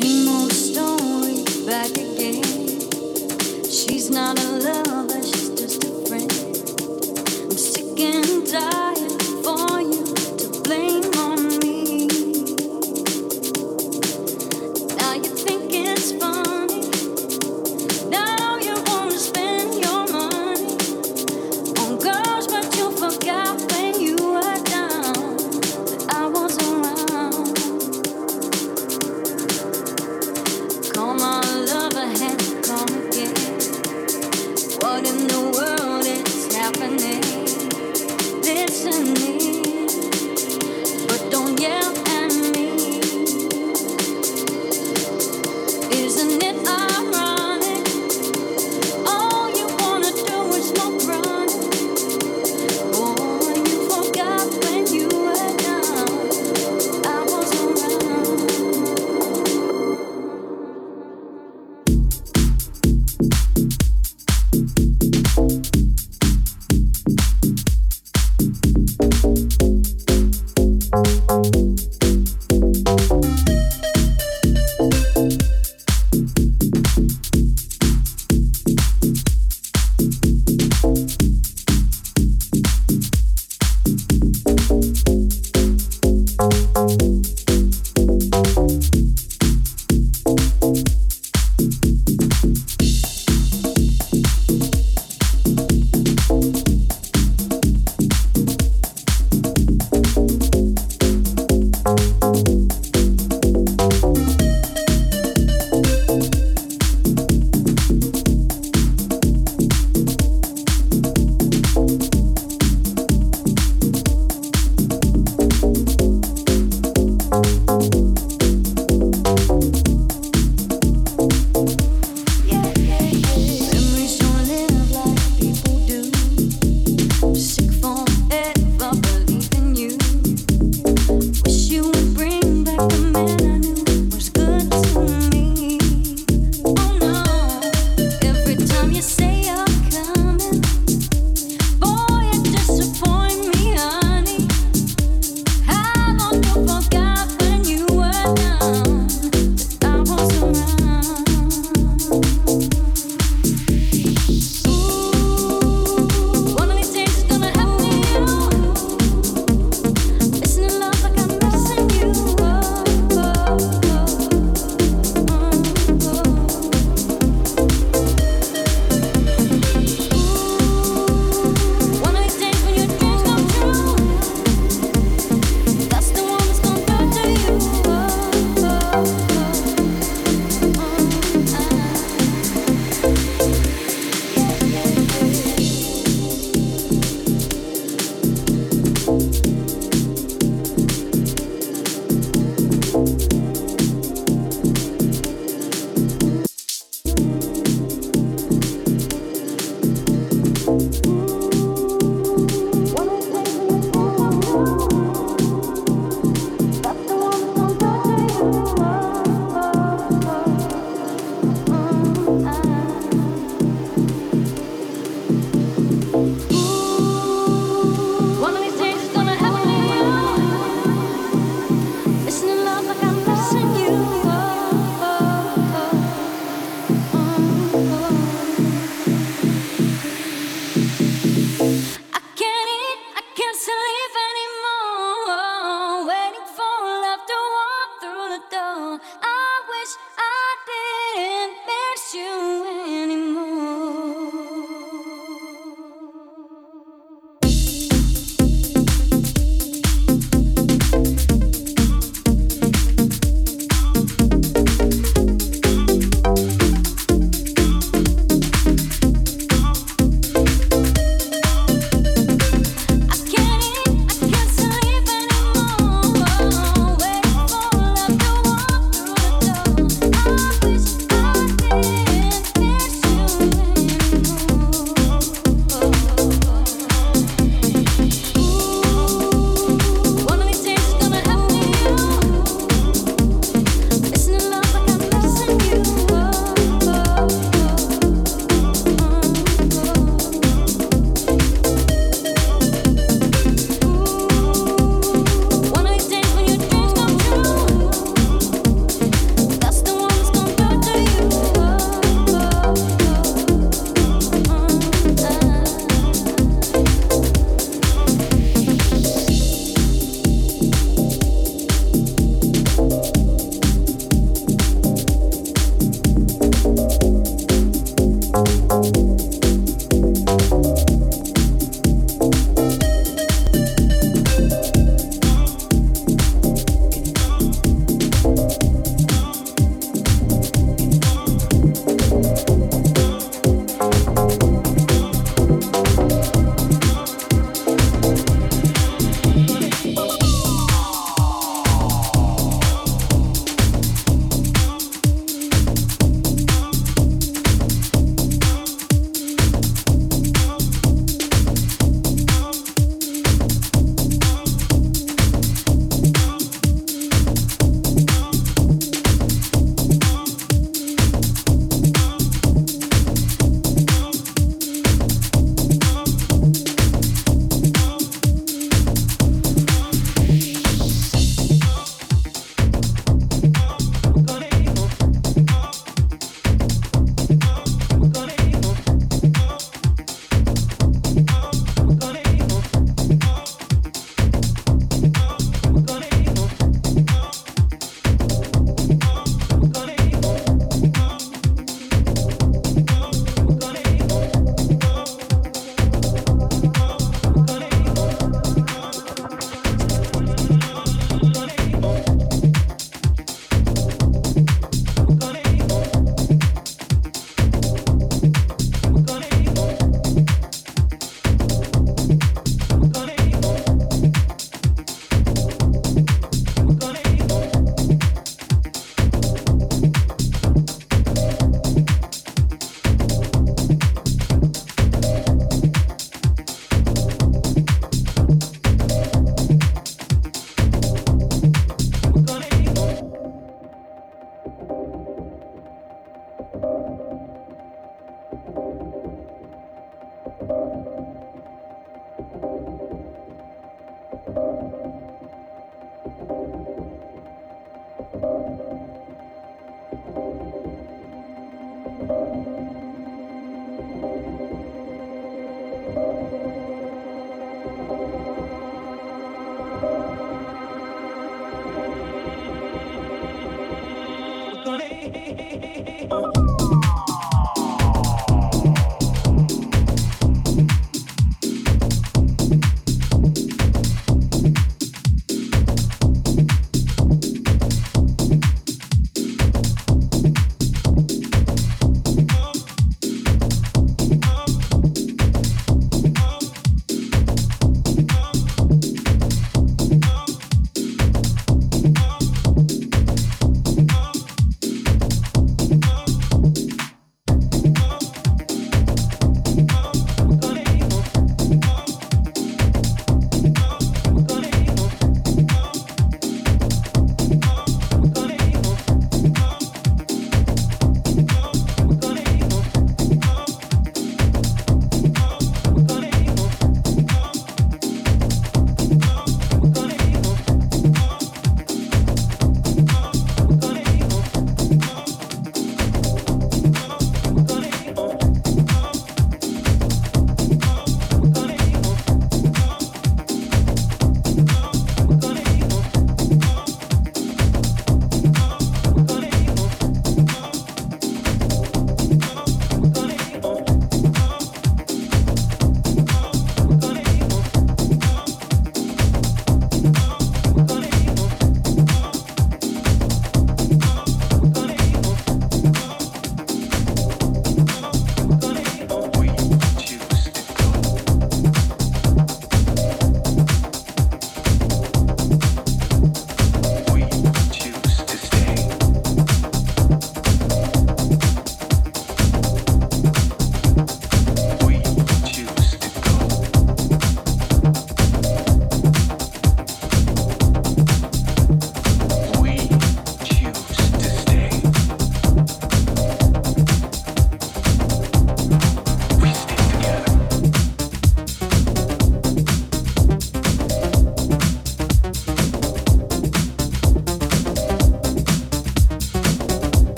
sing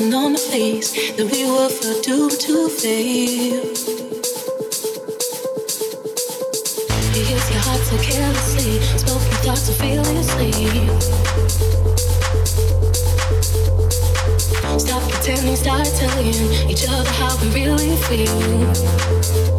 on the face that we were doomed to fail. You hits your heart so carelessly, spoken thoughts so fearlessly. Stop pretending, start telling each other how we really feel.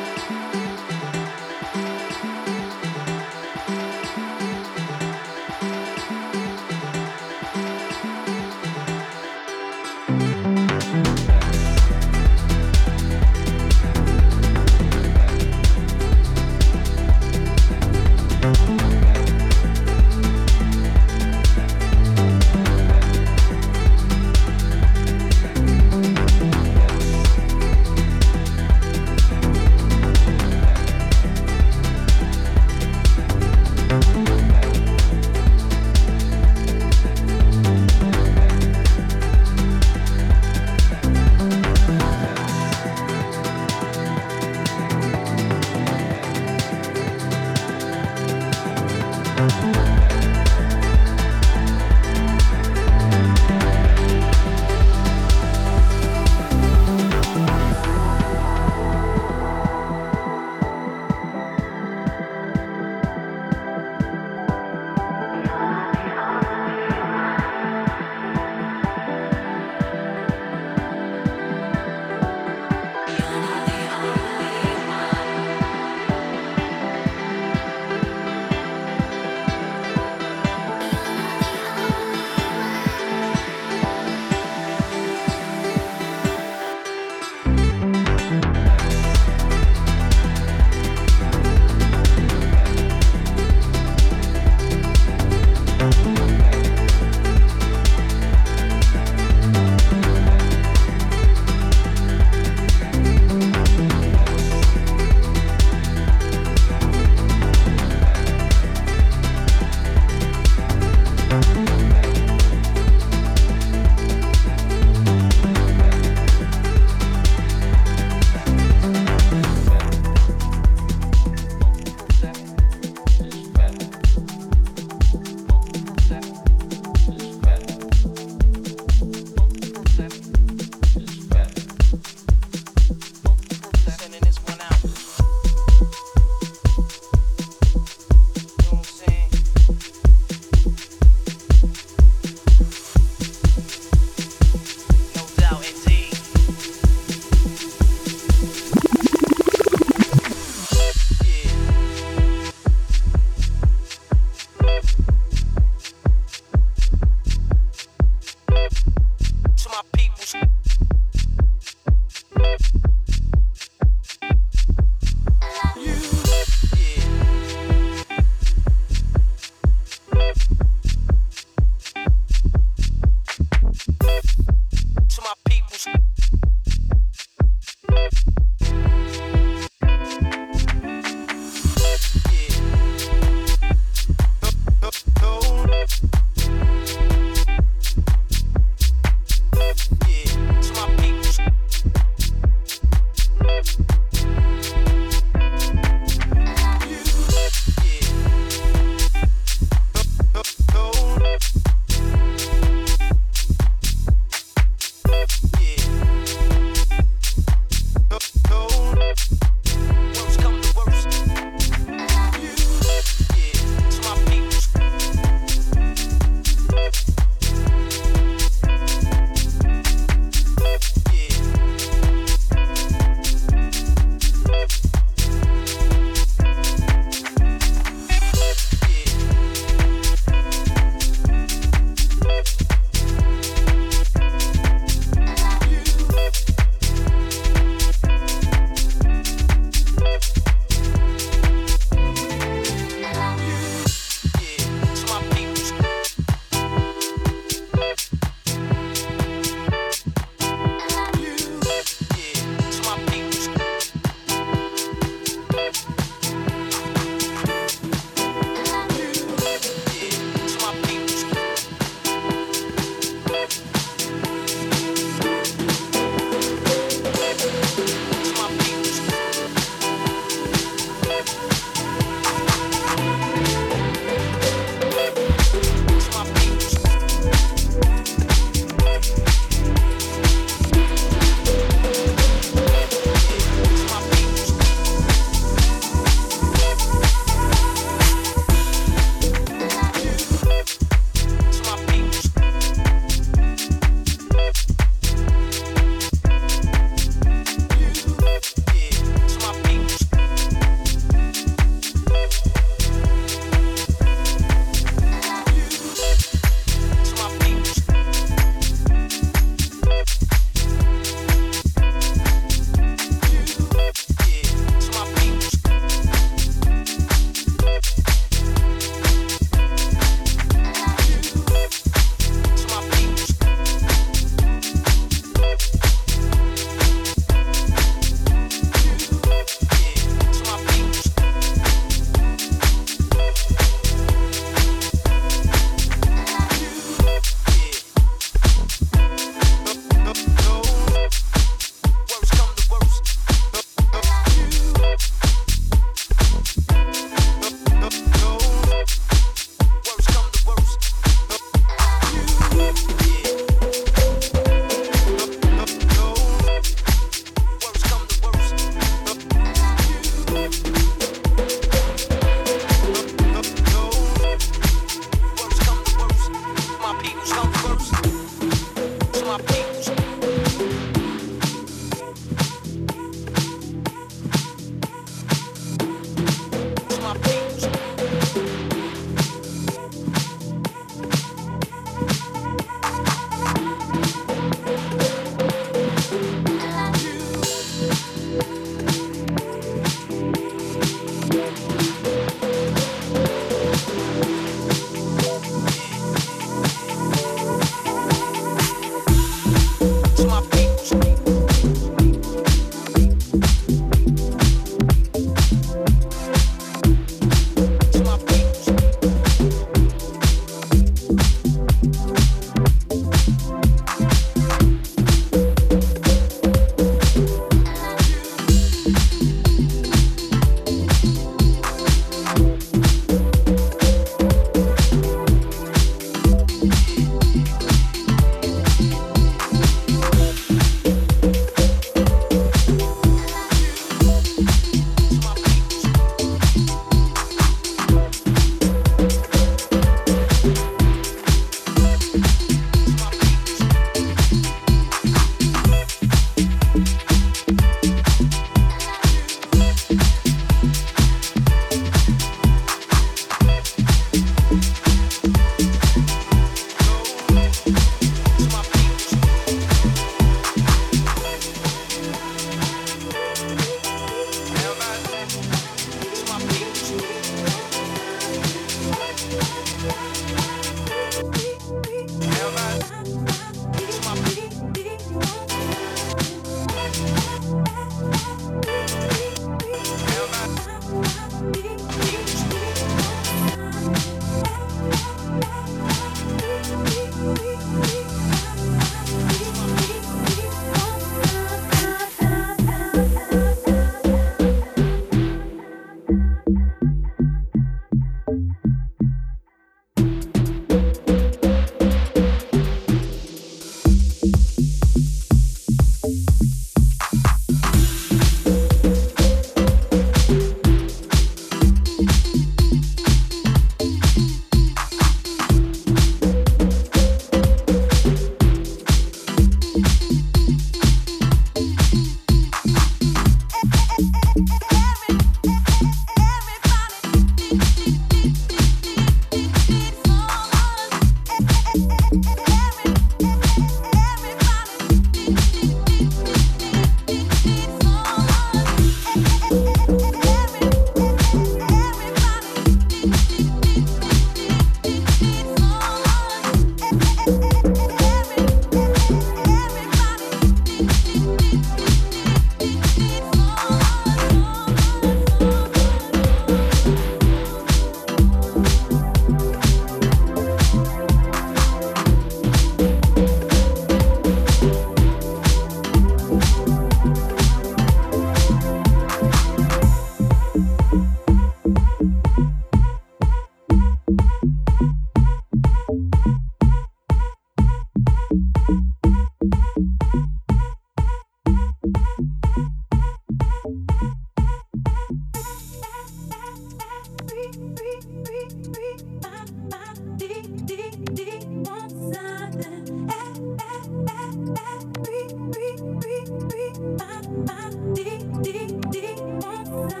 Do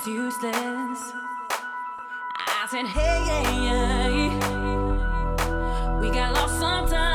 was useless. I said, hey, hey, hey. we got lost sometimes.